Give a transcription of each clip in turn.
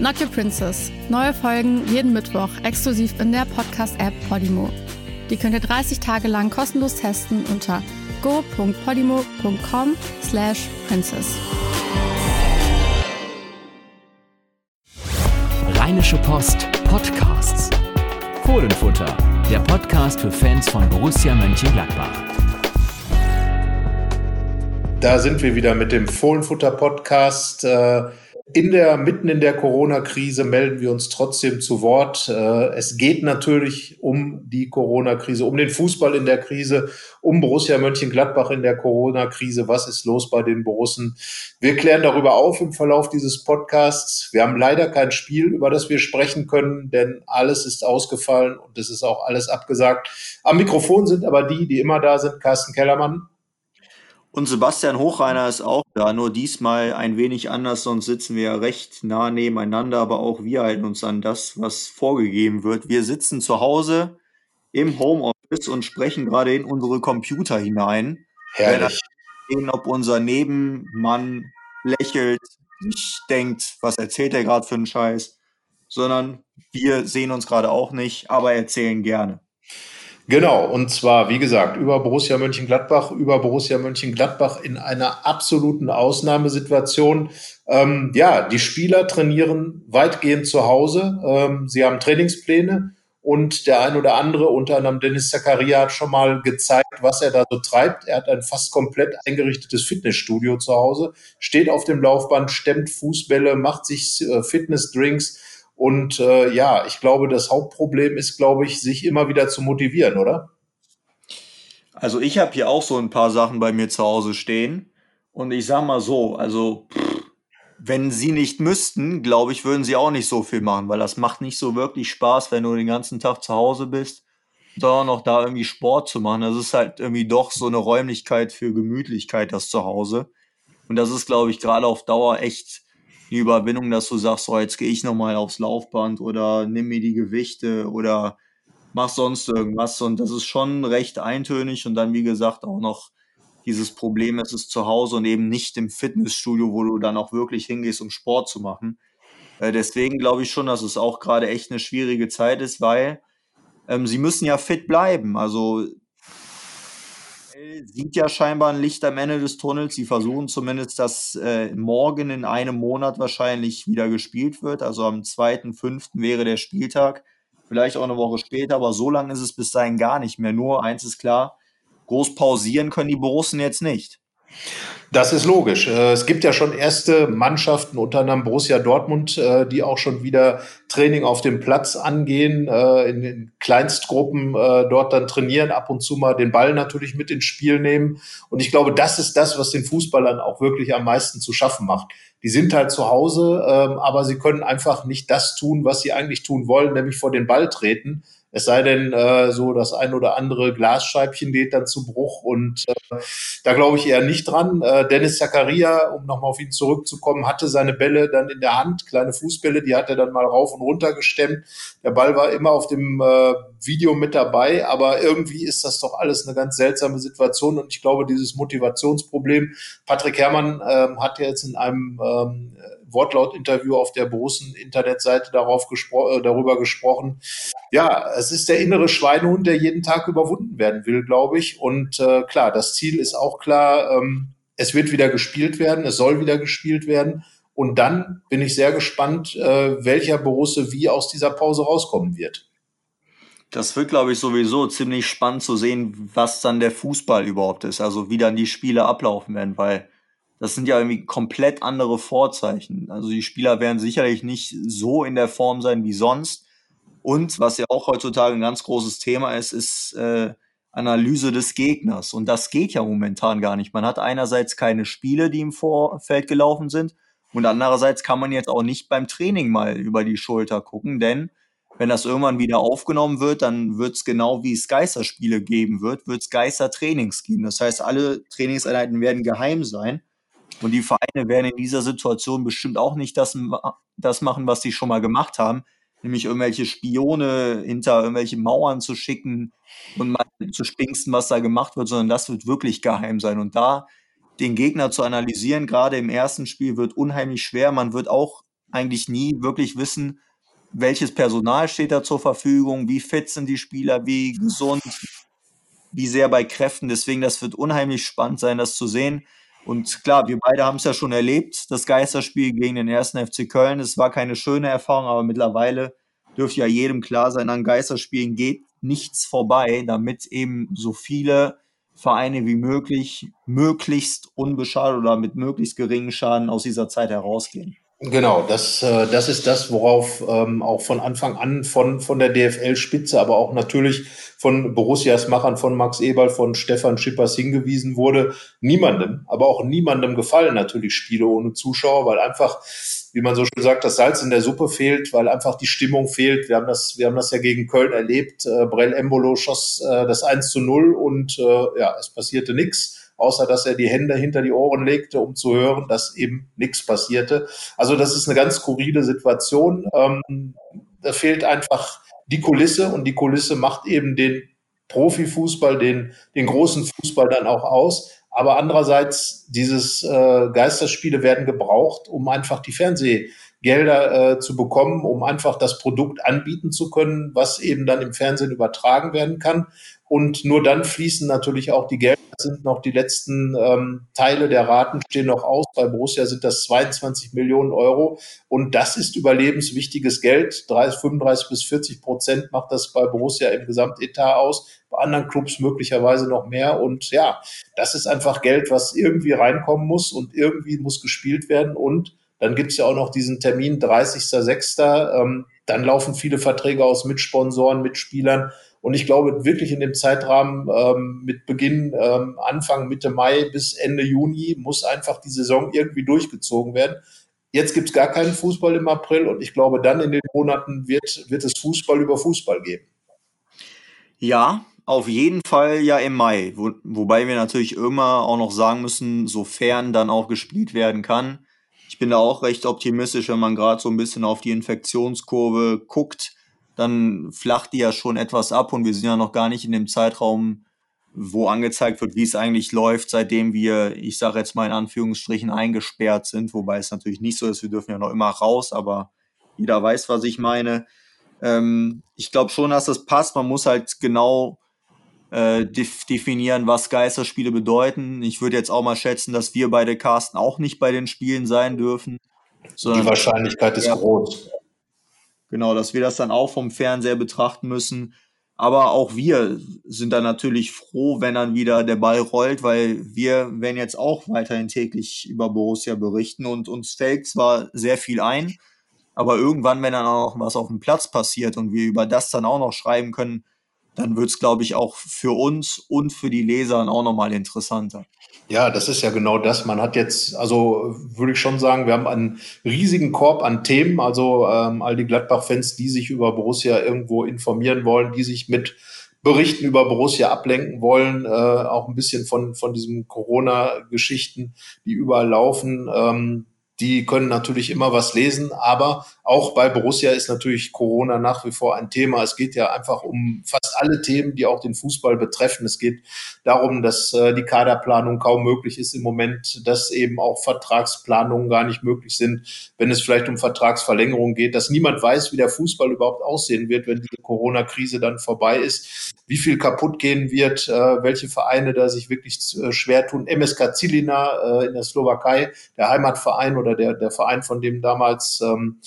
Not Your Princess. Neue Folgen jeden Mittwoch exklusiv in der Podcast-App Podimo. Die könnt ihr 30 Tage lang kostenlos testen unter go.podimo.com slash princess. Rheinische Post Podcasts. Fohlenfutter, der Podcast für Fans von Borussia Mönchengladbach. Da sind wir wieder mit dem Fohlenfutter Podcast. Äh in der, mitten in der Corona-Krise melden wir uns trotzdem zu Wort. Äh, es geht natürlich um die Corona-Krise, um den Fußball in der Krise, um Borussia Mönchengladbach in der Corona-Krise. Was ist los bei den Borussen? Wir klären darüber auf im Verlauf dieses Podcasts. Wir haben leider kein Spiel, über das wir sprechen können, denn alles ist ausgefallen und es ist auch alles abgesagt. Am Mikrofon sind aber die, die immer da sind. Carsten Kellermann. Und Sebastian Hochreiner ist auch da, nur diesmal ein wenig anders, sonst sitzen wir ja recht nah nebeneinander, aber auch wir halten uns an das, was vorgegeben wird. Wir sitzen zu Hause im Homeoffice und sprechen gerade in unsere Computer hinein. Herrlich. Sehen, ob unser Nebenmann lächelt, nicht denkt, was erzählt er gerade für einen Scheiß, sondern wir sehen uns gerade auch nicht, aber erzählen gerne. Genau, und zwar, wie gesagt, über Borussia Mönchengladbach, über Borussia Mönchengladbach in einer absoluten Ausnahmesituation. Ähm, ja, die Spieler trainieren weitgehend zu Hause. Ähm, sie haben Trainingspläne und der ein oder andere, unter anderem Dennis Zakaria, hat schon mal gezeigt, was er da so treibt. Er hat ein fast komplett eingerichtetes Fitnessstudio zu Hause, steht auf dem Laufband, stemmt Fußbälle, macht sich äh, Fitnessdrinks und äh, ja, ich glaube, das Hauptproblem ist, glaube ich, sich immer wieder zu motivieren, oder? Also ich habe hier auch so ein paar Sachen bei mir zu Hause stehen. Und ich sag mal so, also wenn sie nicht müssten, glaube ich, würden sie auch nicht so viel machen, weil das macht nicht so wirklich Spaß, wenn du den ganzen Tag zu Hause bist, sondern noch da irgendwie Sport zu machen. Das ist halt irgendwie doch so eine Räumlichkeit für Gemütlichkeit, das Zuhause. Und das ist, glaube ich, gerade auf Dauer echt die Überwindung, dass du sagst, so jetzt gehe ich nochmal aufs Laufband oder nimm mir die Gewichte oder mach sonst irgendwas. Und das ist schon recht eintönig und dann, wie gesagt, auch noch dieses Problem, es ist zu Hause und eben nicht im Fitnessstudio, wo du dann auch wirklich hingehst, um Sport zu machen. Äh, deswegen glaube ich schon, dass es auch gerade echt eine schwierige Zeit ist, weil ähm, sie müssen ja fit bleiben. Also sieht ja scheinbar ein Licht am Ende des Tunnels. Sie versuchen zumindest, dass äh, morgen in einem Monat wahrscheinlich wieder gespielt wird. Also am 2.5. wäre der Spieltag. Vielleicht auch eine Woche später, aber so lange ist es bis dahin gar nicht mehr. Nur eins ist klar, groß pausieren können die Borussen jetzt nicht. Das ist logisch. Äh, es gibt ja schon erste Mannschaften, unter anderem Borussia Dortmund, äh, die auch schon wieder Training auf dem Platz angehen, äh, in den Kleinstgruppen dort dann trainieren, ab und zu mal den Ball natürlich mit ins Spiel nehmen. Und ich glaube, das ist das, was den Fußballern auch wirklich am meisten zu schaffen macht. Die sind halt zu Hause, ähm, aber sie können einfach nicht das tun, was sie eigentlich tun wollen, nämlich vor den Ball treten es sei denn, äh, so das ein oder andere Glasscheibchen geht dann zu Bruch und äh, da glaube ich eher nicht dran. Äh, Dennis Zakaria, um nochmal auf ihn zurückzukommen, hatte seine Bälle dann in der Hand, kleine Fußbälle, die hat er dann mal rauf und runter gestemmt. Der Ball war immer auf dem äh, Video mit dabei, aber irgendwie ist das doch alles eine ganz seltsame Situation und ich glaube, dieses Motivationsproblem, Patrick Herrmann ähm, hat ja jetzt in einem ähm, Wortlaut-Interview auf der Borussen-Internetseite darauf gespro äh, darüber gesprochen. Ja, es ist der innere Schweinehund, der jeden Tag überwunden werden will, glaube ich. Und äh, klar, das Ziel ist auch klar, ähm, es wird wieder gespielt werden, es soll wieder gespielt werden. Und dann bin ich sehr gespannt, äh, welcher Borusse wie aus dieser Pause rauskommen wird. Das wird, glaube ich, sowieso ziemlich spannend zu sehen, was dann der Fußball überhaupt ist. Also wie dann die Spiele ablaufen werden, weil das sind ja irgendwie komplett andere Vorzeichen. Also die Spieler werden sicherlich nicht so in der Form sein wie sonst. Und was ja auch heutzutage ein ganz großes Thema ist, ist äh, Analyse des Gegners. Und das geht ja momentan gar nicht. Man hat einerseits keine Spiele, die im Vorfeld gelaufen sind. Und andererseits kann man jetzt auch nicht beim Training mal über die Schulter gucken, denn wenn das irgendwann wieder aufgenommen wird, dann wird es genau wie es Geisterspiele geben wird, wird es Geistertrainings geben. Das heißt, alle Trainingseinheiten werden geheim sein. Und die Vereine werden in dieser Situation bestimmt auch nicht das, das machen, was sie schon mal gemacht haben, nämlich irgendwelche Spione hinter irgendwelche Mauern zu schicken und mal zu spinksten, was da gemacht wird, sondern das wird wirklich geheim sein. Und da den Gegner zu analysieren, gerade im ersten Spiel, wird unheimlich schwer. Man wird auch eigentlich nie wirklich wissen, welches Personal steht da zur Verfügung, wie fit sind die Spieler, wie gesund, wie sehr bei Kräften. Deswegen, das wird unheimlich spannend sein, das zu sehen. Und klar, wir beide haben es ja schon erlebt, das Geisterspiel gegen den ersten FC Köln. Es war keine schöne Erfahrung, aber mittlerweile dürfte ja jedem klar sein, an Geisterspielen geht nichts vorbei, damit eben so viele Vereine wie möglich möglichst unbeschadet oder mit möglichst geringen Schaden aus dieser Zeit herausgehen. Genau, das, äh, das ist das, worauf ähm, auch von Anfang an von, von der DFL-Spitze, aber auch natürlich von Borussias Machern, von Max Eberl, von Stefan Schippers hingewiesen wurde. Niemandem, aber auch niemandem gefallen natürlich Spiele ohne Zuschauer, weil einfach, wie man so schön sagt, das Salz in der Suppe fehlt, weil einfach die Stimmung fehlt. Wir haben das, wir haben das ja gegen Köln erlebt. Äh, Brell Embolo schoss äh, das 1 zu 0 und äh, ja, es passierte nichts außer dass er die Hände hinter die Ohren legte, um zu hören, dass eben nichts passierte. Also das ist eine ganz skurrile Situation. Ähm, da fehlt einfach die Kulisse und die Kulisse macht eben den Profifußball, den, den großen Fußball dann auch aus. Aber andererseits, dieses äh, Geisterspiele werden gebraucht, um einfach die Fernsehgelder äh, zu bekommen, um einfach das Produkt anbieten zu können, was eben dann im Fernsehen übertragen werden kann. Und nur dann fließen natürlich auch die Gelder, sind noch die letzten ähm, Teile der Raten stehen noch aus. Bei Borussia sind das 22 Millionen Euro. Und das ist überlebenswichtiges Geld. 30, 35 bis 40 Prozent macht das bei Borussia im Gesamtetat aus. Bei anderen Clubs möglicherweise noch mehr. Und ja, das ist einfach Geld, was irgendwie reinkommen muss und irgendwie muss gespielt werden. Und dann gibt's ja auch noch diesen Termin 30.06. Ähm, dann laufen viele Verträge aus mit Sponsoren, mit Spielern. Und ich glaube wirklich in dem Zeitrahmen ähm, mit Beginn ähm, Anfang Mitte Mai bis Ende Juni muss einfach die Saison irgendwie durchgezogen werden. Jetzt gibt es gar keinen Fußball im April und ich glaube, dann in den Monaten wird, wird es Fußball über Fußball geben. Ja, auf jeden Fall ja im Mai. Wo, wobei wir natürlich immer auch noch sagen müssen, sofern dann auch gespielt werden kann. Ich bin da auch recht optimistisch, wenn man gerade so ein bisschen auf die Infektionskurve guckt dann flacht die ja schon etwas ab und wir sind ja noch gar nicht in dem Zeitraum, wo angezeigt wird, wie es eigentlich läuft, seitdem wir, ich sage jetzt mal in Anführungsstrichen, eingesperrt sind, wobei es natürlich nicht so ist, wir dürfen ja noch immer raus, aber jeder weiß, was ich meine. Ähm, ich glaube schon, dass das passt. Man muss halt genau äh, definieren, was Geisterspiele bedeuten. Ich würde jetzt auch mal schätzen, dass wir beide Carsten auch nicht bei den Spielen sein dürfen. Die Wahrscheinlichkeit ist ja, groß. Genau, dass wir das dann auch vom Fernseher betrachten müssen. Aber auch wir sind dann natürlich froh, wenn dann wieder der Ball rollt, weil wir werden jetzt auch weiterhin täglich über Borussia berichten und uns fällt zwar sehr viel ein, aber irgendwann, wenn dann auch was auf dem Platz passiert und wir über das dann auch noch schreiben können, dann wird es, glaube ich, auch für uns und für die Leser auch nochmal interessanter. Ja, das ist ja genau das. Man hat jetzt, also würde ich schon sagen, wir haben einen riesigen Korb an Themen. Also ähm, all die Gladbach-Fans, die sich über Borussia irgendwo informieren wollen, die sich mit Berichten über Borussia ablenken wollen, äh, auch ein bisschen von, von diesen Corona-Geschichten, die überall laufen. Ähm, die können natürlich immer was lesen, aber auch bei Borussia ist natürlich Corona nach wie vor ein Thema. Es geht ja einfach um fast alle Themen, die auch den Fußball betreffen. Es geht darum, dass äh, die Kaderplanung kaum möglich ist im Moment, dass eben auch Vertragsplanungen gar nicht möglich sind, wenn es vielleicht um Vertragsverlängerung geht, dass niemand weiß, wie der Fußball überhaupt aussehen wird, wenn diese Corona-Krise dann vorbei ist, wie viel kaputt gehen wird, äh, welche Vereine da sich wirklich äh, schwer tun. MSK Zilina in der Slowakei, der Heimatverein oder der, der Verein, von dem damals ähm,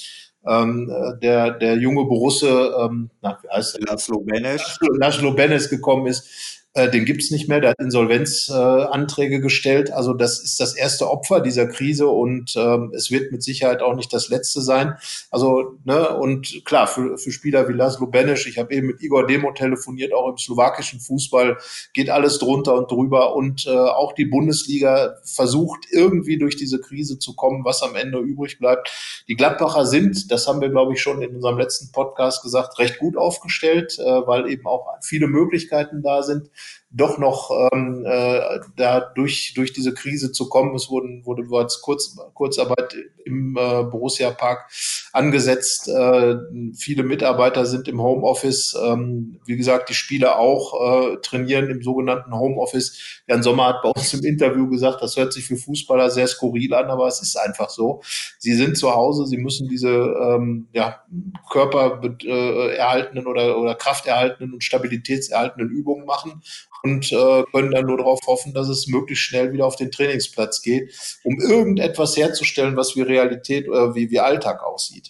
ähm, der, der junge Borusse, ähm, na, wie heißt der? Laszlo Benes. Laszlo Benes gekommen ist Äh, den gibt's nicht mehr, der hat Insolvenzanträge äh, gestellt. Also das ist das erste Opfer dieser Krise und ähm, es wird mit Sicherheit auch nicht das letzte sein. Also, ne, und klar, für, für Spieler wie Laszlo Benesch, ich habe eben mit Igor Demo telefoniert, auch im slowakischen Fußball geht alles drunter und drüber und äh, auch die Bundesliga versucht irgendwie durch diese Krise zu kommen, was am Ende übrig bleibt. Die Gladbacher sind, das haben wir glaube ich schon in unserem letzten Podcast gesagt, recht gut aufgestellt, äh, weil eben auch viele Möglichkeiten da sind doch noch ähm, äh, da durch, durch diese Krise zu kommen. Es wurden, wurde bereits Kurz, Kurzarbeit im äh, Borussia Park angesetzt. Äh, viele Mitarbeiter sind im Homeoffice. Ähm, wie gesagt, die Spieler auch äh, trainieren im sogenannten Homeoffice. Jan Sommer hat bei uns im Interview gesagt, das hört sich für Fußballer sehr skurril an, aber es ist einfach so. Sie sind zu Hause, sie müssen diese ähm, ja, Körper äh, oder, oder krafterhaltenen und stabilitätserhaltenen Übungen machen und äh, können dann nur darauf hoffen, dass es möglichst schnell wieder auf den Trainingsplatz geht, um irgendetwas herzustellen, was wie Realität oder äh, wie, wie Alltag aussieht.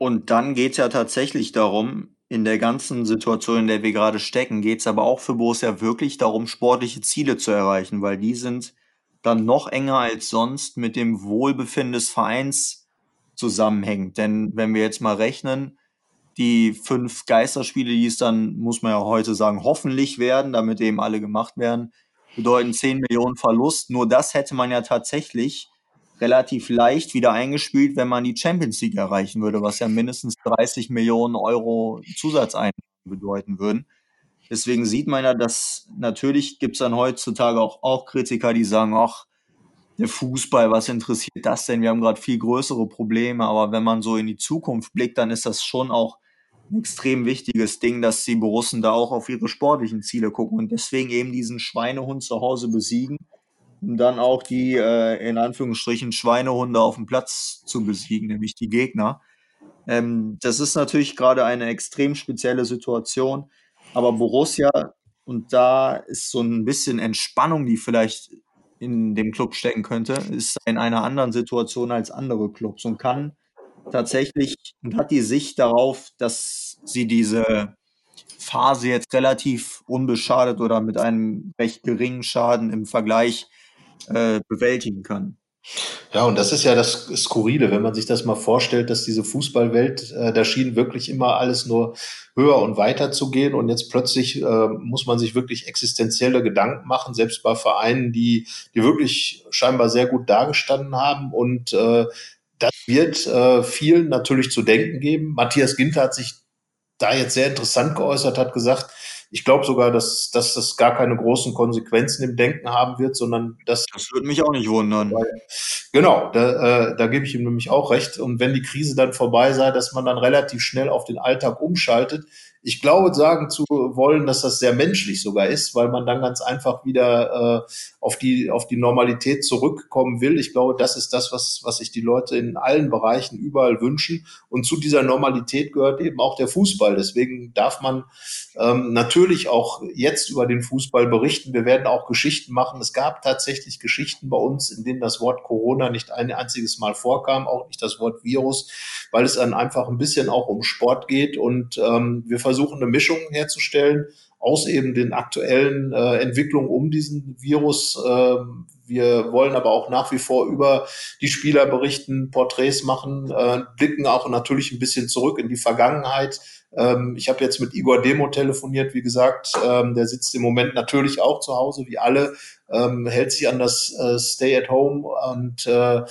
Und dann geht es ja tatsächlich darum, in der ganzen Situation, in der wir gerade stecken, geht es aber auch für Borussia wirklich darum, sportliche Ziele zu erreichen, weil die sind dann noch enger als sonst mit dem Wohlbefinden des Vereins zusammenhängt. Denn wenn wir jetzt mal rechnen, die fünf Geisterspiele, die es dann, muss man ja heute sagen, hoffentlich werden, damit eben alle gemacht werden, bedeuten 10 Millionen Verlust. Nur das hätte man ja tatsächlich relativ leicht wieder eingespielt, wenn man die Champions League erreichen würde, was ja mindestens 30 Millionen Euro Zusatzeinnahmen bedeuten würden. Deswegen sieht man ja, dass natürlich gibt es dann heutzutage auch, auch Kritiker, die sagen, ach, der Fußball, was interessiert das denn? Wir haben gerade viel größere Probleme, aber wenn man so in die Zukunft blickt, dann ist das schon auch ein extrem wichtiges Ding, dass die Borussen da auch auf ihre sportlichen Ziele gucken und deswegen eben diesen Schweinehund zu Hause besiegen, um dann auch die äh, in Anführungsstrichen Schweinehunde auf dem Platz zu besiegen, nämlich die Gegner. Ähm, das ist natürlich gerade eine extrem spezielle Situation, aber Borussia, und da ist so ein bisschen Entspannung, die vielleicht in dem Club stecken könnte, ist in einer anderen Situation als andere Clubs und kann tatsächlich und hat die Sicht darauf, dass sie diese Phase jetzt relativ unbeschadet oder mit einem recht geringen Schaden im Vergleich äh, bewältigen kann. Ja, und das ist ja das Skurrile, wenn man sich das mal vorstellt, dass diese Fußballwelt, äh, da schien wirklich immer alles nur höher und weiter zu gehen und jetzt plötzlich äh, muss man sich wirklich existenzielle Gedanken machen, selbst bei Vereinen, die, die wirklich scheinbar sehr gut dargestanden haben und äh, das wird äh, vielen natürlich zu denken geben. Matthias Ginter hat sich da jetzt sehr interessant geäußert, hat gesagt, ich glaube sogar, dass, dass das gar keine großen Konsequenzen im Denken haben wird, sondern dass. Das würde mich auch nicht wundern. Genau, da, äh, da gebe ich ihm nämlich auch recht. Und wenn die Krise dann vorbei sei, dass man dann relativ schnell auf den Alltag umschaltet, ich glaube, sagen zu wollen, dass das sehr menschlich sogar ist, weil man dann ganz einfach wieder äh, auf die auf die Normalität zurückkommen will. Ich glaube, das ist das, was was sich die Leute in allen Bereichen überall wünschen. Und zu dieser Normalität gehört eben auch der Fußball. Deswegen darf man ähm, natürlich auch jetzt über den Fußball berichten. Wir werden auch Geschichten machen. Es gab tatsächlich Geschichten bei uns, in denen das Wort Corona nicht ein einziges Mal vorkam, auch nicht das Wort Virus, weil es dann einfach ein bisschen auch um Sport geht und ähm, wir versuchen eine Mischung herzustellen aus eben den aktuellen äh, Entwicklungen um diesen Virus. Äh, wir wollen aber auch nach wie vor über die Spieler berichten, Porträts machen, äh, blicken auch natürlich ein bisschen zurück in die Vergangenheit. Ähm, ich habe jetzt mit Igor Demo telefoniert, wie gesagt, ähm, der sitzt im Moment natürlich auch zu Hause, wie alle, ähm, hält sich an das äh, Stay at Home und äh,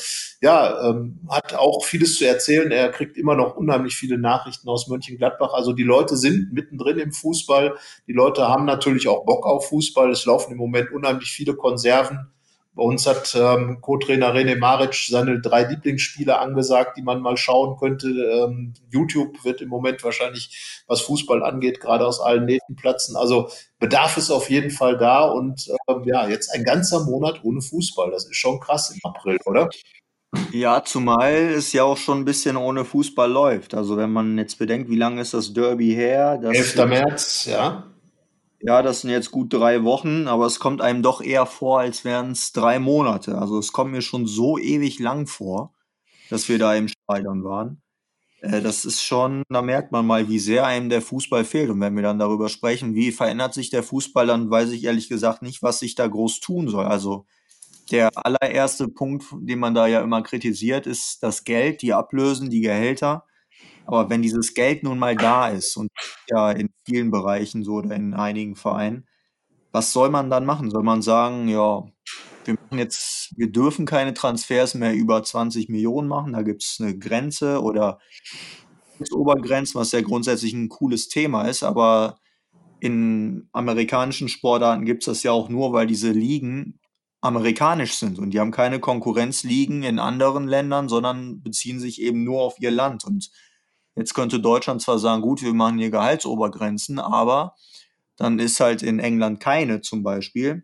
ja, ähm, hat auch vieles zu erzählen. Er kriegt immer noch unheimlich viele Nachrichten aus Mönchengladbach. Also die Leute sind mittendrin im Fußball. Die Leute haben natürlich auch Bock auf Fußball. Es laufen im Moment unheimlich viele Konserven bei uns hat ähm, Co-Trainer René Maric seine drei Lieblingsspiele angesagt, die man mal schauen könnte. Ähm, YouTube wird im Moment wahrscheinlich, was Fußball angeht, gerade aus allen Nähten platzen. Also Bedarf ist auf jeden Fall da und ähm, ja, jetzt ein ganzer Monat ohne Fußball. Das ist schon krass im April, oder? Ja, zumal es ja auch schon ein bisschen ohne Fußball läuft. Also wenn man jetzt bedenkt, wie lange ist das Derby her? 11. März, ja. Ja, das sind jetzt gut drei Wochen, aber es kommt einem doch eher vor, als wären es drei Monate. Also es kommt mir schon so ewig lang vor, dass wir da im Stadion waren. Äh, das ist schon, da merkt man mal, wie sehr einem der Fußball fehlt. Und wenn wir dann darüber sprechen, wie verändert sich der Fußball, dann weiß ich ehrlich gesagt nicht, was sich da groß tun soll. Also der allererste Punkt, den man da ja immer kritisiert, ist das Geld, die Ablösen, die Gehälter. Aber wenn dieses Geld nun mal da ist und ja in vielen Bereichen so oder in einigen Vereinen, was soll man dann machen? Soll man sagen, ja, wir machen jetzt, wir dürfen keine Transfers mehr über 20 Millionen machen, da gibt es eine Grenze oder Obergrenzen, was ja grundsätzlich ein cooles Thema ist, aber in amerikanischen Sportarten gibt es das ja auch nur, weil diese Ligen amerikanisch sind und die haben keine Konkurrenzligen in anderen Ländern, sondern beziehen sich eben nur auf ihr Land. Und jetzt könnte Deutschland zwar sagen, gut, wir machen hier Gehaltsobergrenzen, aber dann ist halt in England keine zum Beispiel.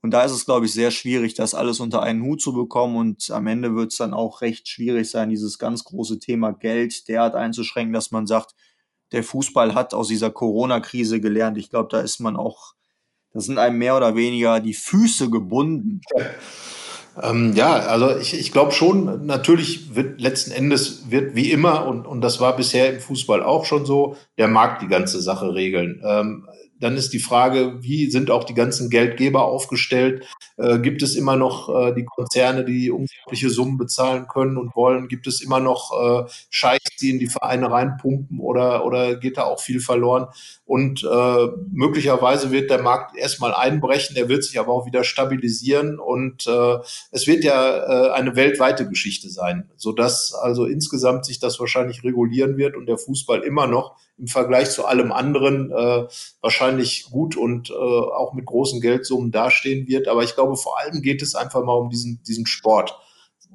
Und da ist es, glaube ich, sehr schwierig, das alles unter einen Hut zu bekommen. Und am Ende wird es dann auch recht schwierig sein, dieses ganz große Thema Geld derart einzuschränken, dass man sagt, der Fußball hat aus dieser Corona-Krise gelernt. Ich glaube, da ist man auch, da sind einem mehr oder weniger die Füße gebunden. Ähm, ja, also ich, ich glaube schon, natürlich wird letzten Endes wird wie immer, und, und das war bisher im Fußball auch schon so, der Markt die ganze Sache regeln. Ähm, dann ist die Frage, wie sind auch die ganzen Geldgeber aufgestellt? Äh, gibt es immer noch äh, die Konzerne, die unglaubliche Summen bezahlen können und wollen? Gibt es immer noch äh, Scheichs, die in die Vereine reinpumpen oder, oder geht da auch viel verloren? Und äh, möglicherweise wird der Markt erstmal einbrechen, der wird sich aber auch wieder stabilisieren und äh, es wird ja äh, eine weltweite Geschichte sein, sodass also insgesamt sich das wahrscheinlich regulieren wird und der Fußball immer noch im Vergleich zu allem anderen äh, wahrscheinlich gut und äh, auch mit großen Geldsummen dastehen wird. Aber ich glaube, vor allem geht es einfach mal um diesen, diesen Sport.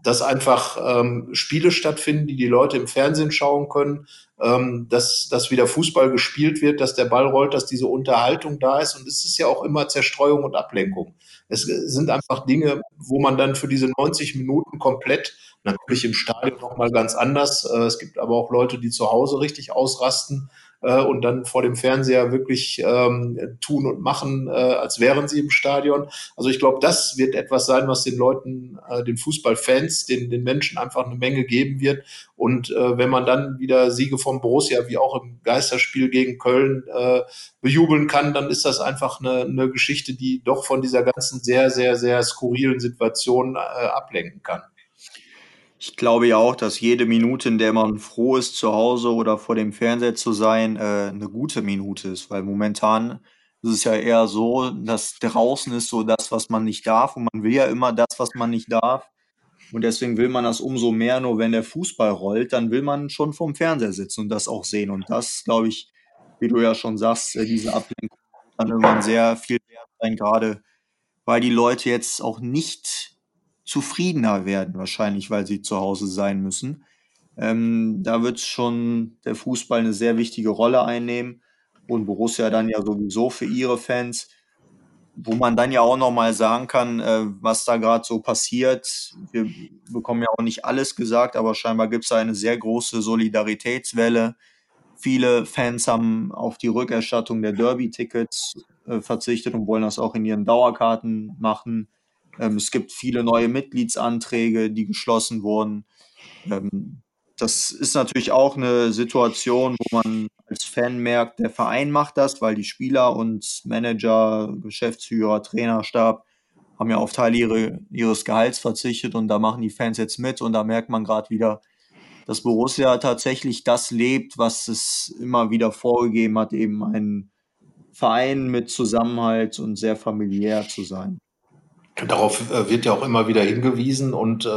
Dass einfach ähm, Spiele stattfinden, die die Leute im Fernsehen schauen können, ähm, dass, dass wieder Fußball gespielt wird, dass der Ball rollt, dass diese Unterhaltung da ist. Und es ist ja auch immer Zerstreuung und Ablenkung. Es sind einfach Dinge, wo man dann für diese 90 Minuten komplett Natürlich im Stadion nochmal ganz anders. Äh, es gibt aber auch Leute, die zu Hause richtig ausrasten äh, und dann vor dem Fernseher wirklich ähm, tun und machen, äh, als wären sie im Stadion. Also ich glaube, das wird etwas sein, was den Leuten, äh, den Fußballfans, den, den Menschen einfach eine Menge geben wird. Und äh, wenn man dann wieder Siege von Borussia, wie auch im Geisterspiel gegen Köln, äh, bejubeln kann, dann ist das einfach eine, eine Geschichte, die doch von dieser ganzen sehr, sehr, sehr skurrilen Situation äh, ablenken kann. Ich glaube ja auch, dass jede Minute, in der man froh ist, zu Hause oder vor dem Fernseher zu sein, äh, 'ne gute Minute ist, weil momentan ist es ja eher so, dass draußen ist so das, was man nicht darf und man will ja immer das, was man nicht darf. Und deswegen will man das umso mehr, nur wenn der Fußball rollt, dann will man schon vorm Fernseher sitzen und das auch sehen. Und das, glaube ich, wie du ja schon sagst, äh, diese Ablenkung kann irgendwann sehr viel wert sein, grade weil die Leute jetzt auch nicht zufriedener werden, wahrscheinlich, weil sie zu Hause sein müssen. Ähm, da wird schon der Fußball eine sehr wichtige Rolle einnehmen und Borussia dann ja sowieso für ihre Fans, wo man dann ja auch nochmal sagen kann, äh, was da gerade so passiert. Wir bekommen ja auch nicht alles gesagt, aber scheinbar gibt es da eine sehr große Solidaritätswelle. Viele Fans haben auf die Rückerstattung der Derby-Tickets äh, verzichtet und wollen das auch in ihren Dauerkarten machen. Ähm, es gibt viele neue Mitgliedsanträge, die geschlossen wurden. Ähm, das ist natürlich auch eine Situation, wo man als Fan merkt, der Verein macht das, weil die Spieler und Manager, Geschäftsführer, Trainerstab haben ja auf Teile ihre, ihres Gehalts verzichtet und da machen die Fans jetzt mit und da merkt man gerade wieder, dass Borussia tatsächlich das lebt, was es immer wieder vorgegeben hat, eben ein Verein mit Zusammenhalt und sehr familiär zu sein. Darauf äh, wird ja auch immer wieder hingewiesen und äh,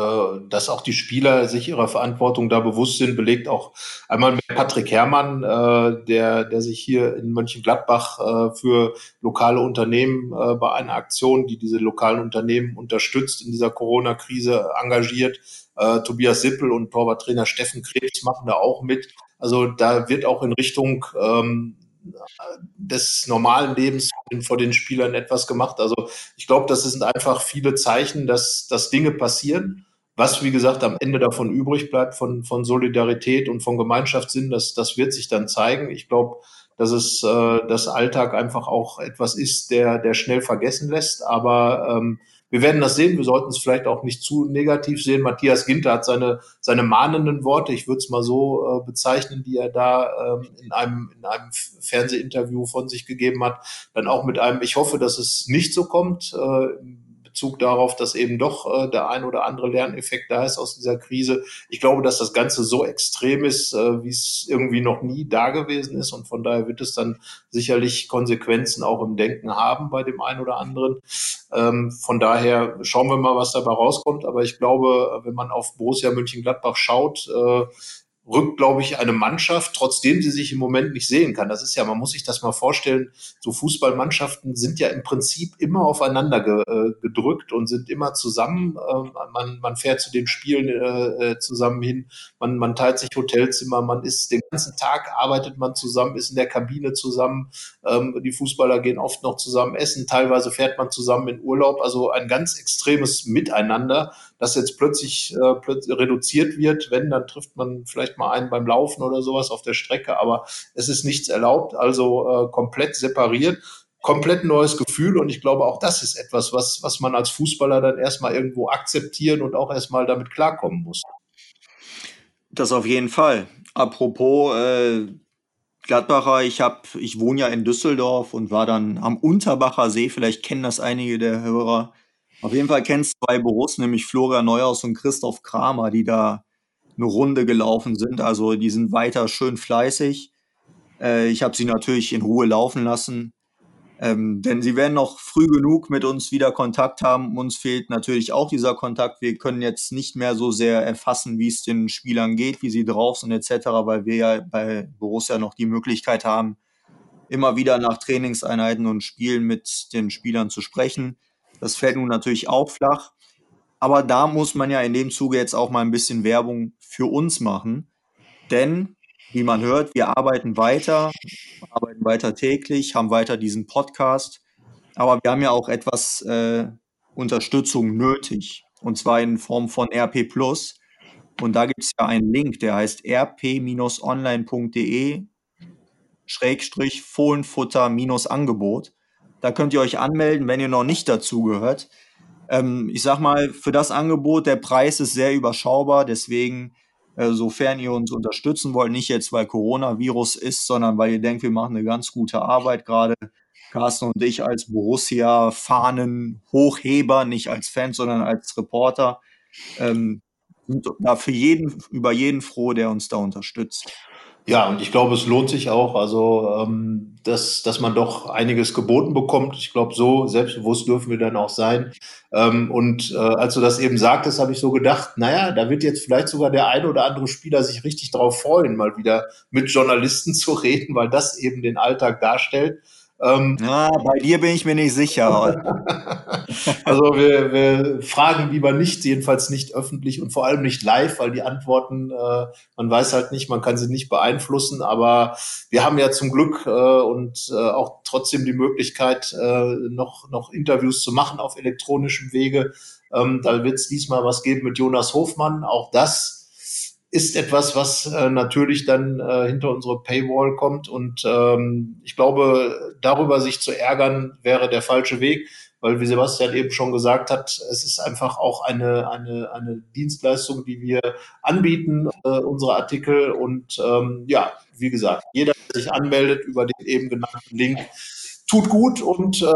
dass auch die Spieler sich ihrer Verantwortung da bewusst sind, belegt auch einmal mit Patrick Herrmann, äh, der, der sich hier in Mönchengladbach äh, für lokale Unternehmen äh, bei einer Aktion, die diese lokalen Unternehmen unterstützt, in dieser Corona-Krise engagiert. Äh, Tobias Sippel und Torwarttrainer Steffen Krebs machen da auch mit. Also da wird auch in Richtung ähm, des normalen Lebens vor den Spielern etwas gemacht. Also ich glaube, das sind einfach viele Zeichen, dass, dass Dinge passieren. Was, wie gesagt, am Ende davon übrig bleibt, von, von Solidarität und von Gemeinschaftssinn, das, das wird sich dann zeigen. Ich glaube, dass es äh, das Alltag einfach auch etwas ist, der, der schnell vergessen lässt. Aber ähm, Wir werden das sehen. Wir sollten es vielleicht auch nicht zu negativ sehen. Matthias Ginter hat seine, seine mahnenden Worte, ich würde es mal so äh, bezeichnen, die er da ähm, in, einem, in einem Fernsehinterview von sich gegeben hat, dann auch mit einem, ich hoffe, dass es nicht so kommt. Äh, Bezug darauf, dass eben doch äh, der ein oder andere Lerneffekt da ist aus dieser Krise. Ich glaube, dass das Ganze so extrem ist, äh, wie es irgendwie noch nie da gewesen ist. Und von daher wird es dann sicherlich Konsequenzen auch im Denken haben bei dem einen oder anderen. Ähm, von daher schauen wir mal, was dabei rauskommt. Aber ich glaube, wenn man auf Borussia Mönchengladbach schaut, äh, rückt, glaube ich, eine Mannschaft, trotzdem sie sich im Moment nicht sehen kann. Das ist ja, man muss sich das mal vorstellen, so Fußballmannschaften sind ja im Prinzip immer aufeinander ge, äh, gedrückt und sind immer zusammen. Äh, man, man fährt zu den Spielen äh, äh, zusammen hin, man, man teilt sich Hotelzimmer, man ist den ganzen Tag, arbeitet man zusammen, ist in der Kabine zusammen. Ähm, die Fußballer gehen oft noch zusammen essen, teilweise fährt man zusammen in Urlaub. Also ein ganz extremes Miteinander das jetzt plötzlich äh, plötzlich reduziert wird. Wenn, dann trifft man vielleicht mal einen beim Laufen oder sowas auf der Strecke, aber es ist nichts erlaubt, also äh, komplett separiert. Komplett neues Gefühl und ich glaube, auch das ist etwas, was, was man als Fußballer dann erstmal irgendwo akzeptieren und auch erstmal damit klarkommen muss. Das auf jeden Fall. Apropos äh, Gladbacher, ich hab, ich wohne ja in Düsseldorf und war dann am Unterbacher See, vielleicht kennen das einige der Hörer, auf jeden Fall kennst du zwei Büros, nämlich Florian Neuhaus und Christoph Kramer, die da eine Runde gelaufen sind. Also die sind weiter schön fleißig. Äh, ich habe sie natürlich in Ruhe laufen lassen, ähm, denn sie werden noch früh genug mit uns wieder Kontakt haben. Uns fehlt natürlich auch dieser Kontakt. Wir können jetzt nicht mehr so sehr erfassen, wie es den Spielern geht, wie sie drauf sind etc., weil wir ja bei Borussia noch die Möglichkeit haben, immer wieder nach Trainingseinheiten und Spielen mit den Spielern zu sprechen. Das fällt nun natürlich auch flach. Aber da muss man ja in dem Zuge jetzt auch mal ein bisschen Werbung für uns machen. Denn, wie man hört, wir arbeiten weiter, arbeiten weiter täglich, haben weiter diesen Podcast. Aber wir haben ja auch etwas äh, Unterstützung nötig. Und zwar in Form von RP Plus. Und da gibt es ja einen Link, der heißt rp-online.de Schrägstrich Fohlenfutter-Angebot. Da könnt ihr euch anmelden, wenn ihr noch nicht dazu gehört. Ähm, ich sag mal, für das Angebot, der Preis ist sehr überschaubar, deswegen, äh, sofern ihr uns unterstützen wollt, nicht jetzt, weil Coronavirus ist, sondern weil ihr denkt, wir machen eine ganz gute Arbeit gerade. Carsten und ich als Borussia-Fahnen-Hochheber, nicht als Fan, sondern als Reporter, ähm, sind da für jeden, über jeden froh, der uns da unterstützt. Ja, und ich glaube, es lohnt sich auch, also ähm, dass, dass man doch einiges geboten bekommt. Ich glaube, so selbstbewusst dürfen wir dann auch sein. Ähm, und äh, als du das eben sagtest, habe ich so gedacht, naja, da wird jetzt vielleicht sogar der eine oder andere Spieler sich richtig drauf freuen, mal wieder mit Journalisten zu reden, weil das eben den Alltag darstellt. Ähm, ja, bei dir bin ich mir nicht sicher. also wir, wir fragen lieber nicht, jedenfalls nicht öffentlich und vor allem nicht live, weil die Antworten, äh, man weiß halt nicht, man kann sie nicht beeinflussen, aber wir haben ja zum Glück äh, und äh, auch trotzdem die Möglichkeit, äh, noch, noch Interviews zu machen auf elektronischem Wege. Ähm, da wird es diesmal was geben mit Jonas Hofmann. Auch das ist etwas, was äh, natürlich dann äh, hinter unsere Paywall kommt. Und ähm, ich glaube, darüber sich zu ärgern, wäre der falsche Weg, weil wie Sebastian eben schon gesagt hat, es ist einfach auch eine, eine, eine Dienstleistung, die wir anbieten, äh, unsere Artikel. Und ähm, ja, wie gesagt, jeder, der sich anmeldet über den eben genannten Link, tut gut und äh,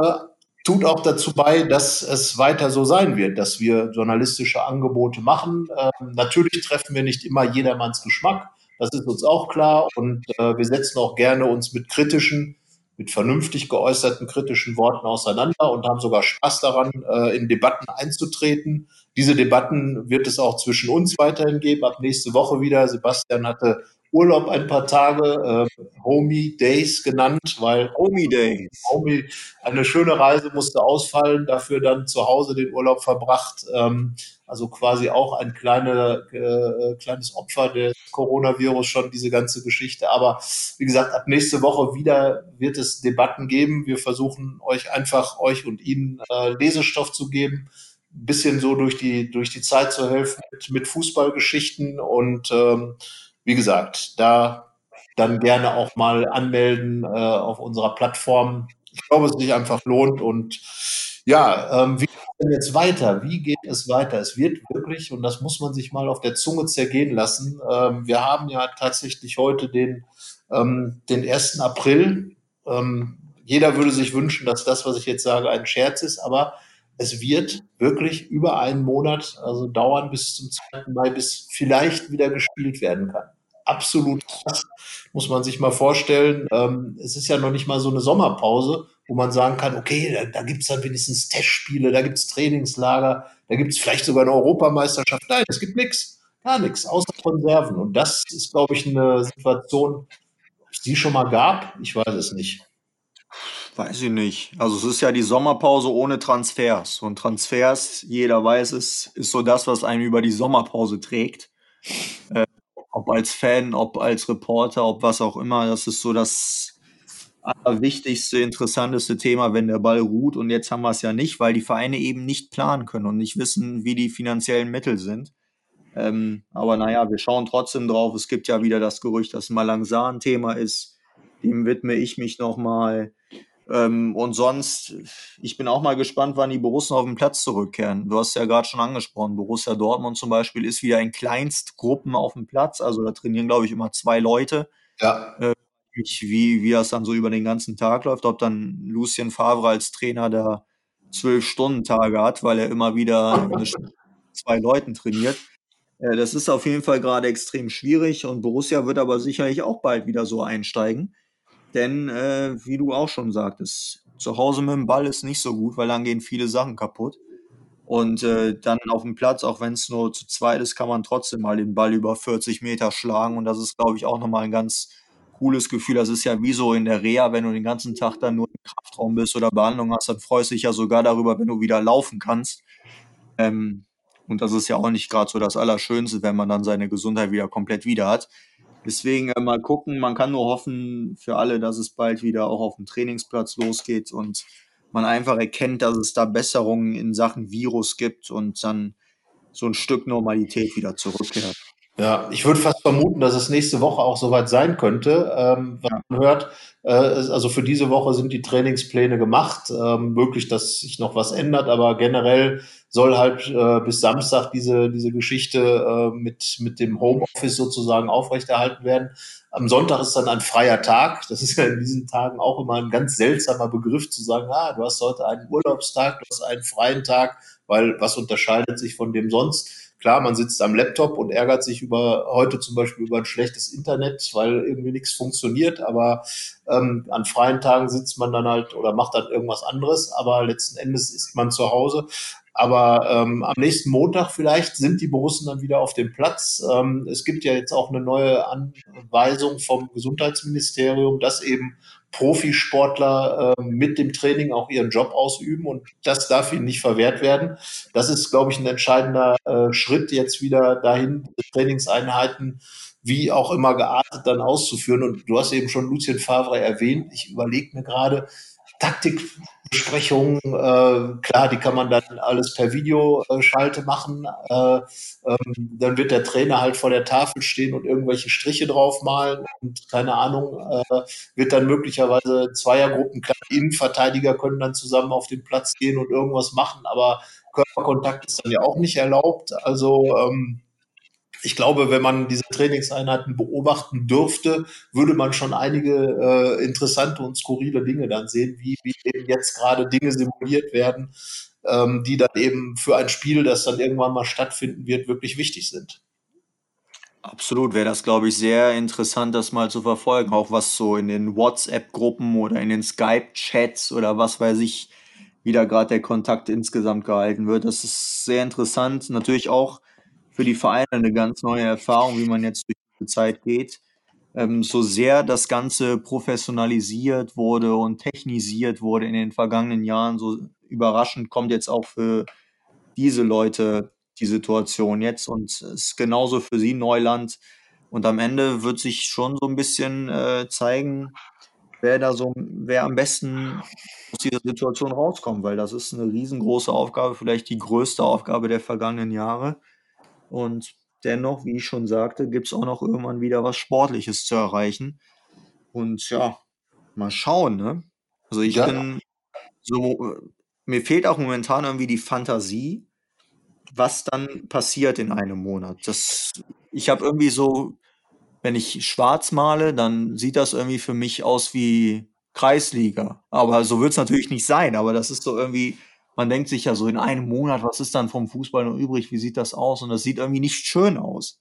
tut auch dazu bei, dass es weiter so sein wird, dass wir journalistische Angebote machen. Ähm, natürlich treffen wir nicht immer jedermanns Geschmack, das ist uns auch klar und äh, wir setzen auch gerne uns mit kritischen, mit vernünftig geäußerten kritischen Worten auseinander und haben sogar Spaß daran, äh, in Debatten einzutreten. Diese Debatten wird es auch zwischen uns weiterhin geben, ab nächste Woche wieder. Sebastian hatte Urlaub ein paar Tage, äh, Homie Days genannt, weil Homie Days. Homie, eine schöne Reise musste ausfallen, dafür dann zu Hause den Urlaub verbracht. Ähm, also quasi auch ein kleine, äh, kleines Opfer des Coronavirus schon, diese ganze Geschichte. Aber wie gesagt, ab nächste Woche wieder wird es Debatten geben. Wir versuchen euch einfach, euch und Ihnen äh, Lesestoff zu geben ein bisschen so durch die, durch die Zeit zu helfen mit, mit Fußballgeschichten und ähm, wie gesagt, da dann gerne auch mal anmelden äh, auf unserer Plattform. Ich glaube, es sich einfach lohnt und Ja, ähm, wie geht es denn jetzt weiter? Wie geht es weiter? Es wird wirklich, und das muss man sich mal auf der Zunge zergehen lassen, ähm, wir haben ja tatsächlich heute den, ähm, den 1. April. Ähm, jeder würde sich wünschen, dass das, was ich jetzt sage, ein Scherz ist, aber es wird wirklich über einen Monat, also dauern bis zum 2. Mai, bis vielleicht wieder gespielt werden kann. Absolut krass, muss man sich mal vorstellen. Ähm, es ist ja noch nicht mal so eine Sommerpause, wo man sagen kann, okay, da, da gibt es dann wenigstens Testspiele, da gibt es Trainingslager, da gibt es vielleicht sogar eine Europameisterschaft. Nein, es gibt nichts, gar nichts, außer Konserven. Und das ist, glaube ich, eine Situation, die es schon mal gab. Ich weiß es nicht. Weiß ich nicht. Also es ist ja die Sommerpause ohne Transfers. Und Transfers, jeder weiß es, ist so das, was einen über die Sommerpause trägt. Äh, ob als Fan, ob als Reporter, ob was auch immer. Das ist so das allerwichtigste, interessanteste Thema, wenn der Ball ruht. Und jetzt haben wir es ja nicht, weil die Vereine eben nicht planen können und nicht wissen, wie die finanziellen Mittel sind. Ähm, aber naja, wir schauen trotzdem drauf. Es gibt ja wieder das Gerücht, dass Malangsa ein Thema ist. Dem widme ich mich nochmal. Ähm, und sonst, ich bin auch mal gespannt, wann die Borussen auf den Platz zurückkehren. Du hast ja gerade schon angesprochen, Borussia Dortmund zum Beispiel ist wieder in Kleinstgruppen auf dem Platz. Also da trainieren, glaube ich, immer zwei Leute. Ja. Äh, wie, wie das dann so über den ganzen Tag läuft, ob dann Lucien Favre als Trainer da zwölf Stunden Tage hat, weil er immer wieder mit zwei Leuten trainiert. Äh, das ist auf jeden Fall gerade extrem schwierig und Borussia wird aber sicherlich auch bald wieder so einsteigen. Denn, äh, wie du auch schon sagtest, zu Hause mit dem Ball ist nicht so gut, weil dann gehen viele Sachen kaputt. Und äh, dann auf dem Platz, auch wenn es nur zu zweit ist, kann man trotzdem mal den Ball über 40 Meter schlagen. Und das ist, glaube ich, auch nochmal ein ganz cooles Gefühl. Das ist ja wie so in der Reha, wenn du den ganzen Tag dann nur im Kraftraum bist oder Behandlung hast, dann freust du dich ja sogar darüber, wenn du wieder laufen kannst. Ähm, und das ist ja auch nicht gerade so das Allerschönste, wenn man dann seine Gesundheit wieder komplett wieder hat. Deswegen äh, mal gucken. Man kann nur hoffen für alle, dass es bald wieder auch auf dem Trainingsplatz losgeht und man einfach erkennt, dass es da Besserungen in Sachen Virus gibt und dann so ein Stück Normalität wieder zurückkehrt. Ja, ich würde fast vermuten, dass es nächste Woche auch soweit sein könnte. Ähm, was man hört, äh, also für diese Woche sind die Trainingspläne gemacht. Ähm, möglich, dass sich noch was ändert, aber generell soll halt äh, bis Samstag diese, diese Geschichte äh, mit, mit dem Homeoffice sozusagen aufrechterhalten werden. Am Sonntag ist dann ein freier Tag. Das ist ja in diesen Tagen auch immer ein ganz seltsamer Begriff zu sagen, ah, du hast heute einen Urlaubstag, du hast einen freien Tag, weil was unterscheidet sich von dem sonst? Klar, man sitzt am Laptop und ärgert sich über heute zum Beispiel über ein schlechtes Internet, weil irgendwie nichts funktioniert, aber ähm, an freien Tagen sitzt man dann halt oder macht dann irgendwas anderes, aber letzten Endes ist man zu Hause. Aber ähm, am nächsten Montag vielleicht sind die Borussen dann wieder auf dem Platz. Ähm, es gibt ja jetzt auch eine neue Anweisung vom Gesundheitsministerium, dass eben Profisportler äh, mit dem Training auch ihren Job ausüben und das darf ihnen nicht verwehrt werden. Das ist, glaube ich, ein entscheidender äh, Schritt jetzt wieder dahin, Trainingseinheiten wie auch immer geartet dann auszuführen. Und du hast eben schon Lucien Favre erwähnt. Ich überlege mir gerade, Taktikbesprechungen, äh, klar, die kann man dann alles per Videoschalte machen. Äh, ähm, dann wird der Trainer halt vor der Tafel stehen und irgendwelche Striche draufmalen und keine Ahnung, äh, wird dann möglicherweise Zweiergruppen, klar, Innenverteidiger können dann zusammen auf den Platz gehen und irgendwas machen, aber Körperkontakt ist dann ja auch nicht erlaubt. Also ähm, ich glaube, wenn man diese Trainingseinheiten beobachten dürfte, würde man schon einige äh, interessante und skurrile Dinge dann sehen, wie, wie eben jetzt gerade Dinge simuliert werden, ähm, die dann eben für ein Spiel, das dann irgendwann mal stattfinden wird, wirklich wichtig sind. Absolut, wäre das, glaube ich, sehr interessant, das mal zu verfolgen, auch was so in den WhatsApp-Gruppen oder in den Skype-Chats oder was weiß ich, wie da gerade der Kontakt insgesamt gehalten wird. Das ist sehr interessant. Natürlich auch für die Vereine eine ganz neue Erfahrung, wie man jetzt durch die Zeit geht. Ähm, so sehr das Ganze professionalisiert wurde und technisiert wurde in den vergangenen Jahren, so überraschend kommt jetzt auch für diese Leute die Situation jetzt und es ist genauso für sie Neuland. Und am Ende wird sich schon so ein bisschen äh, zeigen, wer da so, wer am besten aus dieser Situation rauskommt, weil das ist eine riesengroße Aufgabe, vielleicht die größte Aufgabe der vergangenen Jahre. Und dennoch, wie ich schon sagte, gibt es auch noch irgendwann wieder was Sportliches zu erreichen. Und ja, mal schauen, ne? Also ich Ja. bin so mir fehlt auch momentan irgendwie die Fantasie, was dann passiert in einem Monat. Das, ich habe irgendwie so, wenn ich schwarz male, dann sieht das irgendwie für mich aus wie Kreisliga. Aber so wird es natürlich nicht sein. Aber das ist so irgendwie, man denkt sich ja so in einem Monat, was ist dann vom Fußball noch übrig? Wie sieht das aus? Und das sieht irgendwie nicht schön aus.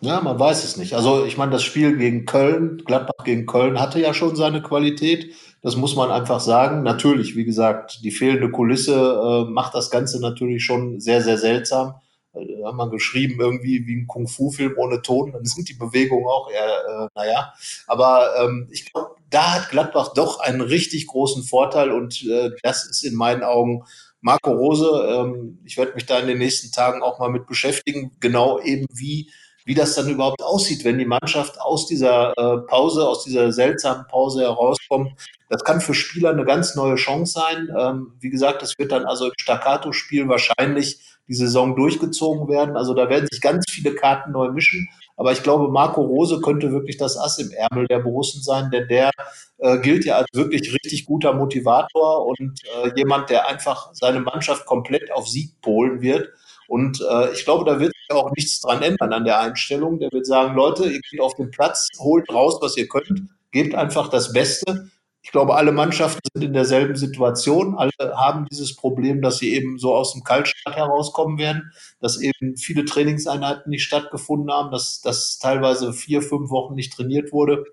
Ja, man weiß es nicht. Also ich meine, das Spiel gegen Köln, Gladbach gegen Köln hatte ja schon seine Qualität. Das muss man einfach sagen. Natürlich, wie gesagt, die fehlende Kulisse äh, macht das Ganze natürlich schon sehr, sehr seltsam. Äh, da hat man geschrieben, irgendwie wie ein Kung-Fu-Film ohne Ton, dann sind die Bewegungen auch eher, äh, naja. Aber ähm, ich glaube, da hat Gladbach doch einen richtig großen Vorteil und äh, das ist in meinen Augen Marco Rose. Ähm, ich werde mich da in den nächsten Tagen auch mal mit beschäftigen, genau eben wie wie das dann überhaupt aussieht, wenn die Mannschaft aus dieser äh, Pause, aus dieser seltsamen Pause herauskommt. Das kann für Spieler eine ganz neue Chance sein. Ähm, wie gesagt, es wird dann also im Staccato-Spiel wahrscheinlich die Saison durchgezogen werden. Also da werden sich ganz viele Karten neu mischen. Aber ich glaube, Marco Rose könnte wirklich das Ass im Ärmel der Borussen sein, denn der äh, gilt ja als wirklich richtig guter Motivator und äh, jemand, der einfach seine Mannschaft komplett auf Sieg polen wird. Und äh, ich glaube, da wird sich auch nichts dran ändern an der Einstellung. Der wird sagen, Leute, ihr geht auf den Platz, holt raus, was ihr könnt, gebt einfach das Beste. Ich glaube, alle Mannschaften sind in derselben Situation. Alle haben dieses Problem, dass sie eben so aus dem Kaltstart herauskommen werden, dass eben viele Trainingseinheiten nicht stattgefunden haben, dass, dass teilweise vier, fünf Wochen nicht trainiert wurde.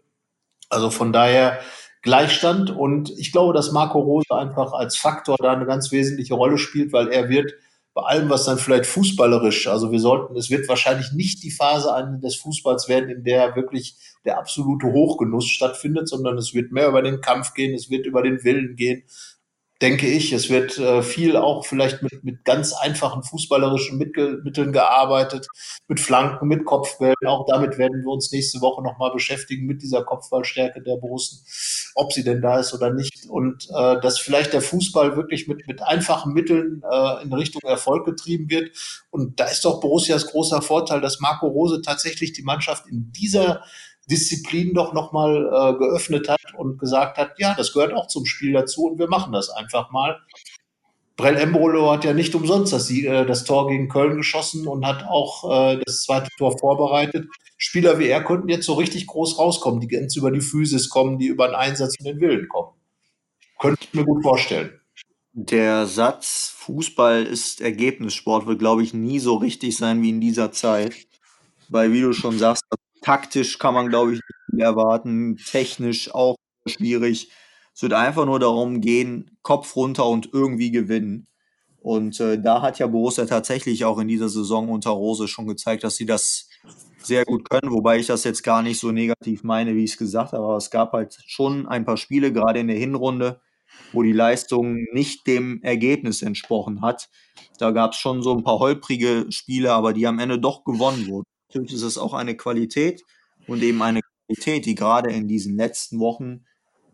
Also von daher Gleichstand. Und ich glaube, dass Marco Rose einfach als Faktor da eine ganz wesentliche Rolle spielt, weil er wird bei allem, was dann vielleicht fußballerisch, also wir sollten, es wird wahrscheinlich nicht die Phase des Fußballs werden, in der wirklich der absolute Hochgenuss stattfindet, sondern es wird mehr über den Kampf gehen, es wird über den Willen gehen, denke ich. Es wird äh, viel auch vielleicht mit, mit ganz einfachen fußballerischen Mittel, Mitteln gearbeitet, mit Flanken, mit Kopfbällen. Auch damit werden wir uns nächste Woche nochmal beschäftigen, mit dieser Kopfballstärke der Borussen, ob sie denn da ist oder nicht. Und äh, dass vielleicht der Fußball wirklich mit, mit einfachen Mitteln äh, in Richtung Erfolg getrieben wird. Und da ist doch Borussias großer Vorteil, dass Marco Rose tatsächlich die Mannschaft in dieser Disziplin doch nochmal äh, geöffnet hat und gesagt hat, ja, das gehört auch zum Spiel dazu und wir machen das einfach mal. Brell Embolo hat ja nicht umsonst das, äh, das Tor gegen Köln geschossen und hat auch äh, das zweite Tor vorbereitet. Spieler wie er könnten jetzt so richtig groß rauskommen, die ganz über die Physis kommen, die über den Einsatz und den Willen kommen. Könnte ich mir gut vorstellen. Der Satz Fußball ist Ergebnissport wird, glaube ich, nie so richtig sein wie in dieser Zeit. Weil, wie du schon sagst, Taktisch kann man, glaube ich, nicht erwarten, technisch auch schwierig. Es wird einfach nur darum gehen, Kopf runter und irgendwie gewinnen. Und äh, da hat ja Borussia tatsächlich auch in dieser Saison unter Rose schon gezeigt, dass sie das sehr gut können, wobei ich das jetzt gar nicht so negativ meine, wie ich es gesagt habe. Aber es gab halt schon ein paar Spiele, gerade in der Hinrunde, wo die Leistung nicht dem Ergebnis entsprochen hat. Da gab es schon so ein paar holprige Spiele, aber die am Ende doch gewonnen wurden. Natürlich ist es auch eine Qualität und eben eine Qualität, die gerade in diesen letzten Wochen,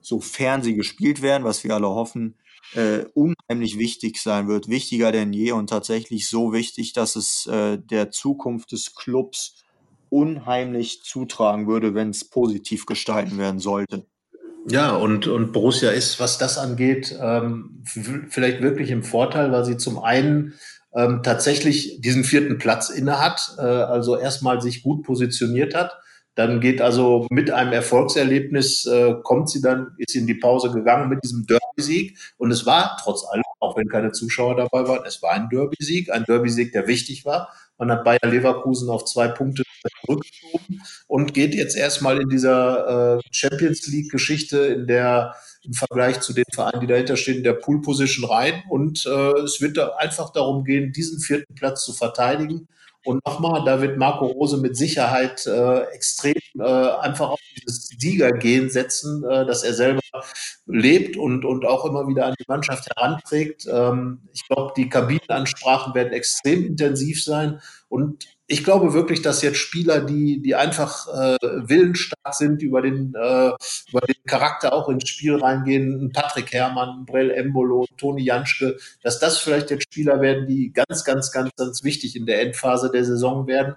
sofern sie gespielt werden, was wir alle hoffen, äh, unheimlich wichtig sein wird, wichtiger denn je und tatsächlich so wichtig, dass es äh, der Zukunft des Clubs unheimlich zutragen würde, wenn es positiv gestalten werden sollte. Ja, und, und Borussia ist, was das angeht, ähm, vielleicht wirklich im Vorteil, weil sie zum einen ähm, tatsächlich diesen vierten Platz inne hat, äh, also erstmal sich gut positioniert hat. Dann geht also mit einem Erfolgserlebnis, äh, kommt sie dann, ist in die Pause gegangen mit diesem Derby-Sieg. Und es war trotz allem, auch wenn keine Zuschauer dabei waren, es war ein Derby-Sieg, ein Derby-Sieg, der wichtig war. Man hat Bayer Leverkusen auf zwei Punkte zurückgeschoben und geht jetzt erstmal in dieser äh, Champions League-Geschichte, in der im Vergleich zu den Vereinen, die dahinter stehen, in der Pool Position rein. Und äh, es wird da einfach darum gehen, diesen vierten Platz zu verteidigen. Und nochmal, da wird Marco Rose mit Sicherheit äh, extrem äh, einfach auf dieses Siegergehen setzen, äh, dass er selber lebt und, und auch immer wieder an die Mannschaft heranträgt. Ähm, ich glaube, die Kabinenansprachen werden extrem intensiv sein. Und ich glaube wirklich, dass jetzt Spieler, die, die einfach äh, willensstark sind, über den, äh, über den Charakter auch ins Spiel reingehen, Patrick Herrmann, Brell Embolo, Toni Janschke, dass das vielleicht jetzt Spieler werden, die ganz, ganz, ganz, ganz wichtig in der Endphase der Saison werden.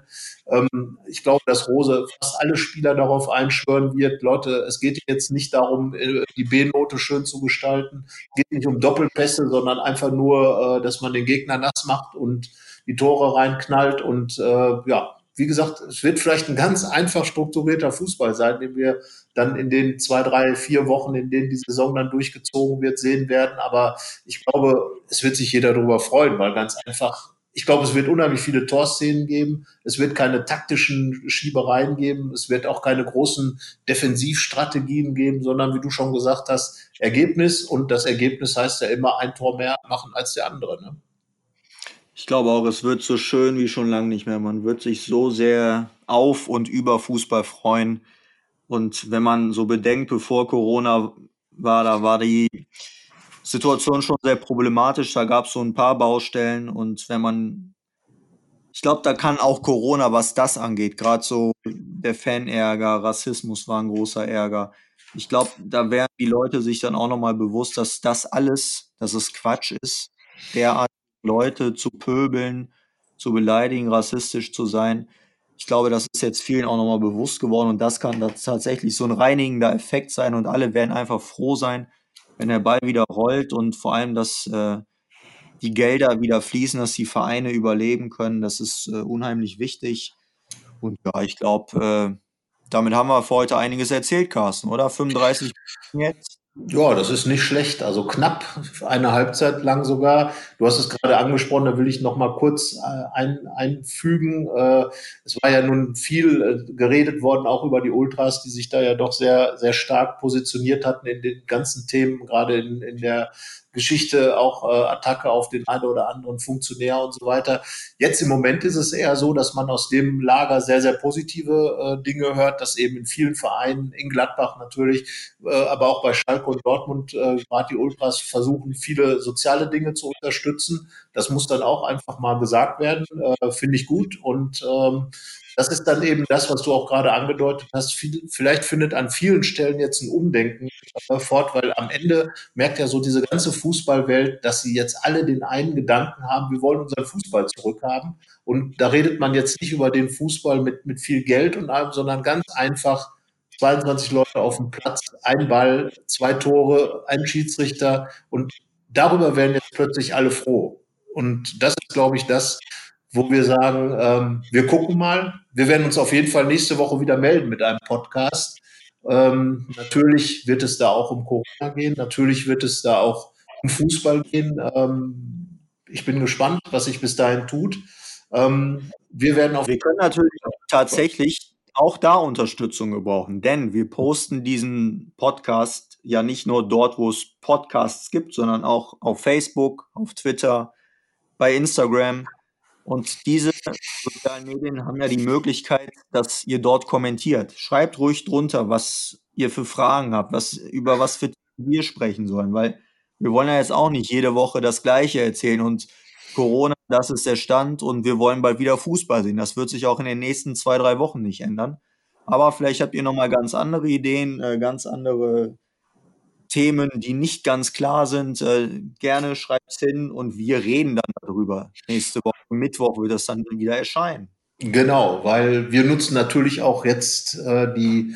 Ähm, ich glaube, dass Rose fast alle Spieler darauf einschwören wird, Leute, es geht jetzt nicht darum, äh, die B-Note schön zu gestalten, es geht nicht um Doppelpässe, sondern einfach nur, äh, dass man den Gegner nass macht und die Tore reinknallt. Und äh, ja, wie gesagt, es wird vielleicht ein ganz einfach strukturierter Fußball sein, den wir dann in den zwei, drei, vier Wochen, in denen die Saison dann durchgezogen wird, sehen werden. Aber ich glaube, es wird sich jeder darüber freuen, weil ganz einfach, ich glaube, es wird unheimlich viele Torszenen geben. Es wird keine taktischen Schiebereien geben. Es wird auch keine großen Defensivstrategien geben, sondern wie du schon gesagt hast, Ergebnis. Und das Ergebnis heißt ja immer ein Tor mehr machen als der andere. Ne? Ich glaube auch, es wird so schön wie schon lange nicht mehr. Man wird sich so sehr auf und über Fußball freuen. Und wenn man so bedenkt, bevor Corona war, da war die Situation schon sehr problematisch. Da gab es so ein paar Baustellen. Und wenn man, ich glaube, da kann auch Corona, was das angeht, gerade so der Fanärger, Rassismus war ein großer Ärger. Ich glaube, da werden die Leute sich dann auch nochmal bewusst, dass das alles, dass es Quatsch ist, derart Leute zu pöbeln, zu beleidigen, rassistisch zu sein. Ich glaube, das ist jetzt vielen auch nochmal bewusst geworden und das kann tatsächlich so ein reinigender Effekt sein und alle werden einfach froh sein, wenn der Ball wieder rollt und vor allem, dass äh, die Gelder wieder fließen, dass die Vereine überleben können. Das ist äh, unheimlich wichtig. Und ja, ich glaube, äh, damit haben wir für heute einiges erzählt, Carsten, oder? 35 jetzt. Ja, das ist nicht schlecht. Also knapp eine Halbzeit lang sogar. Du hast es gerade angesprochen, da will ich noch mal kurz äh, ein, einfügen. Äh, es war ja nun viel äh, geredet worden, auch über die Ultras, die sich da ja doch sehr, sehr stark positioniert hatten in den ganzen Themen, gerade in, in der Geschichte, auch äh, Attacke auf den einen oder anderen Funktionär und so weiter. Jetzt im Moment ist es eher so, dass man aus dem Lager sehr, sehr positive äh, Dinge hört, dass eben in vielen Vereinen, in Gladbach natürlich, äh, aber auch bei Schalke und Dortmund, äh, gerade die Ultras versuchen, viele soziale Dinge zu unterstützen. Das muss dann auch einfach mal gesagt werden, äh, finde ich gut. Und ähm, das ist dann eben das, was du auch gerade angedeutet hast. vielleicht findet an vielen Stellen jetzt ein Umdenken fort, weil am Ende merkt ja so diese ganze Fußballwelt, dass sie jetzt alle den einen Gedanken haben, wir wollen unseren Fußball zurückhaben. Und da redet man jetzt nicht über den Fußball mit, mit viel Geld und allem, sondern ganz einfach 22 Leute auf dem Platz, ein Ball, zwei Tore, ein Schiedsrichter und darüber werden jetzt plötzlich alle froh. Und das ist, glaube ich, das, wo wir sagen, ähm, wir gucken mal. Wir werden uns auf jeden Fall nächste Woche wieder melden mit einem Podcast. Ähm, natürlich wird es da auch um Corona gehen. Natürlich wird es da auch um Fußball gehen. Ähm, ich bin gespannt, was sich bis dahin tut. Ähm, wir werden auf. Wir können natürlich tatsächlich auch da Unterstützung gebrauchen, denn wir posten diesen Podcast ja nicht nur dort, wo es Podcasts gibt, sondern auch auf Facebook, auf Twitter, bei Instagram. Und diese sozialen Medien haben ja die Möglichkeit, dass ihr dort kommentiert. Schreibt ruhig drunter, was ihr für Fragen habt, was, über was für wir sprechen sollen, weil wir wollen ja jetzt auch nicht jede Woche das Gleiche erzählen und Corona, das ist der Stand und wir wollen bald wieder Fußball sehen. Das wird sich auch in den nächsten zwei, drei Wochen nicht ändern. Aber vielleicht habt ihr nochmal ganz andere Ideen, äh, ganz andere Themen, die nicht ganz klar sind, äh, gerne schreibt es hin und wir reden dann darüber. Nächste Woche, Mittwoch wird das dann wieder erscheinen. Genau, weil wir nutzen natürlich auch jetzt äh, die,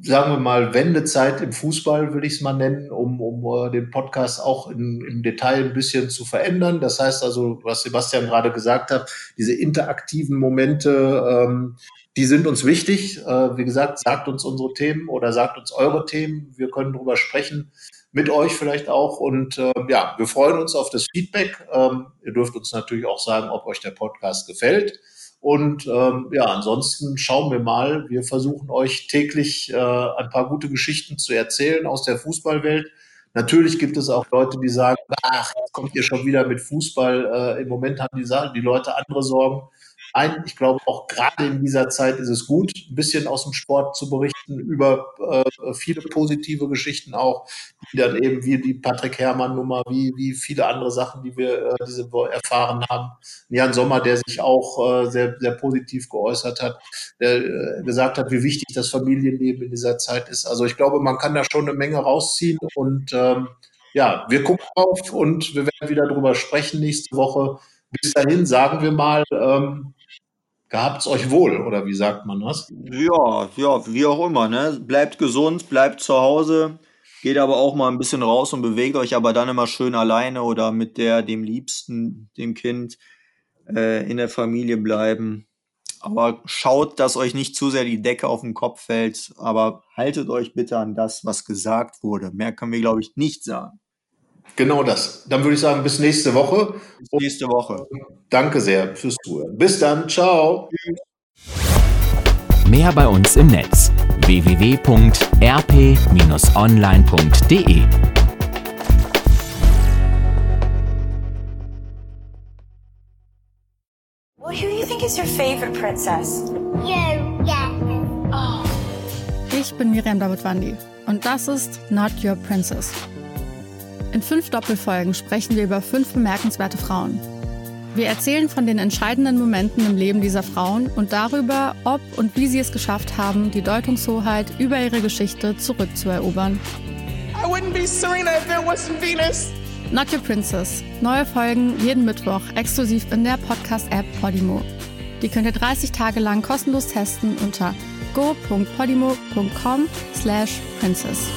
sagen wir mal, Wendezeit im Fußball, würde ich es mal nennen, um, um äh, den Podcast auch in, im Detail ein bisschen zu verändern. Das heißt also, was Sebastian gerade gesagt hat, diese interaktiven Momente, ähm, die sind uns wichtig. Äh, wie gesagt, sagt uns unsere Themen oder sagt uns eure Themen. Wir können darüber sprechen, mit euch vielleicht auch. Und äh, ja, wir freuen uns auf das Feedback. Ähm, ihr dürft uns natürlich auch sagen, ob euch der Podcast gefällt. Und ähm, ja, ansonsten schauen wir mal. Wir versuchen euch täglich äh, ein paar gute Geschichten zu erzählen aus der Fußballwelt. Natürlich gibt es auch Leute, die sagen, ach, jetzt kommt ihr schon wieder mit Fußball. Äh, Im Moment haben die, die Leute andere Sorgen. Nein, ich glaube auch gerade in dieser Zeit ist es gut, ein bisschen aus dem Sport zu berichten über äh, viele positive Geschichten auch, die dann eben wie die Patrick Herrmann Nummer, wie, wie viele andere Sachen, die wir äh, diese erfahren haben. Jan Sommer, der sich auch äh, sehr, sehr positiv geäußert hat, der äh, gesagt hat, wie wichtig das Familienleben in dieser Zeit ist. Also ich glaube, man kann da schon eine Menge rausziehen und ähm, ja, wir gucken drauf und wir werden wieder drüber sprechen nächste Woche. Bis dahin sagen wir mal, ähm, gehabt's euch wohl, oder wie sagt man das? Ja, ja, wie auch immer, ne? Bleibt gesund, bleibt zu Hause, geht aber auch mal ein bisschen raus und bewegt euch aber dann immer schön alleine oder mit der, dem Liebsten, dem Kind äh, in der Familie bleiben. Aber schaut, dass euch nicht zu sehr die Decke auf den Kopf fällt, aber haltet euch bitte an das, was gesagt wurde. Mehr können wir, glaube ich, nicht sagen. Genau das. Dann würde ich sagen, bis nächste Woche. Bis nächste Woche. Danke sehr fürs Zuhören. Bis dann. Ciao. Mehr bei uns im Netz www.rp-online.de Well, who do you think is your favorite princess? You, yeah. Ich bin Miriam Davidwandi und das ist Not Your Princess. In fünf Doppelfolgen sprechen wir über fünf bemerkenswerte Frauen. Wir erzählen von den entscheidenden Momenten im Leben dieser Frauen und darüber, ob und wie sie es geschafft haben, die Deutungshoheit über ihre Geschichte zurückzuerobern. I wouldn't be Serena if there wasn't Venus. Not Your Princess. Neue Folgen jeden Mittwoch exklusiv in der Podcast-App Podimo. Die könnt ihr 30 Tage lang kostenlos testen unter go.podimo.com slash princess.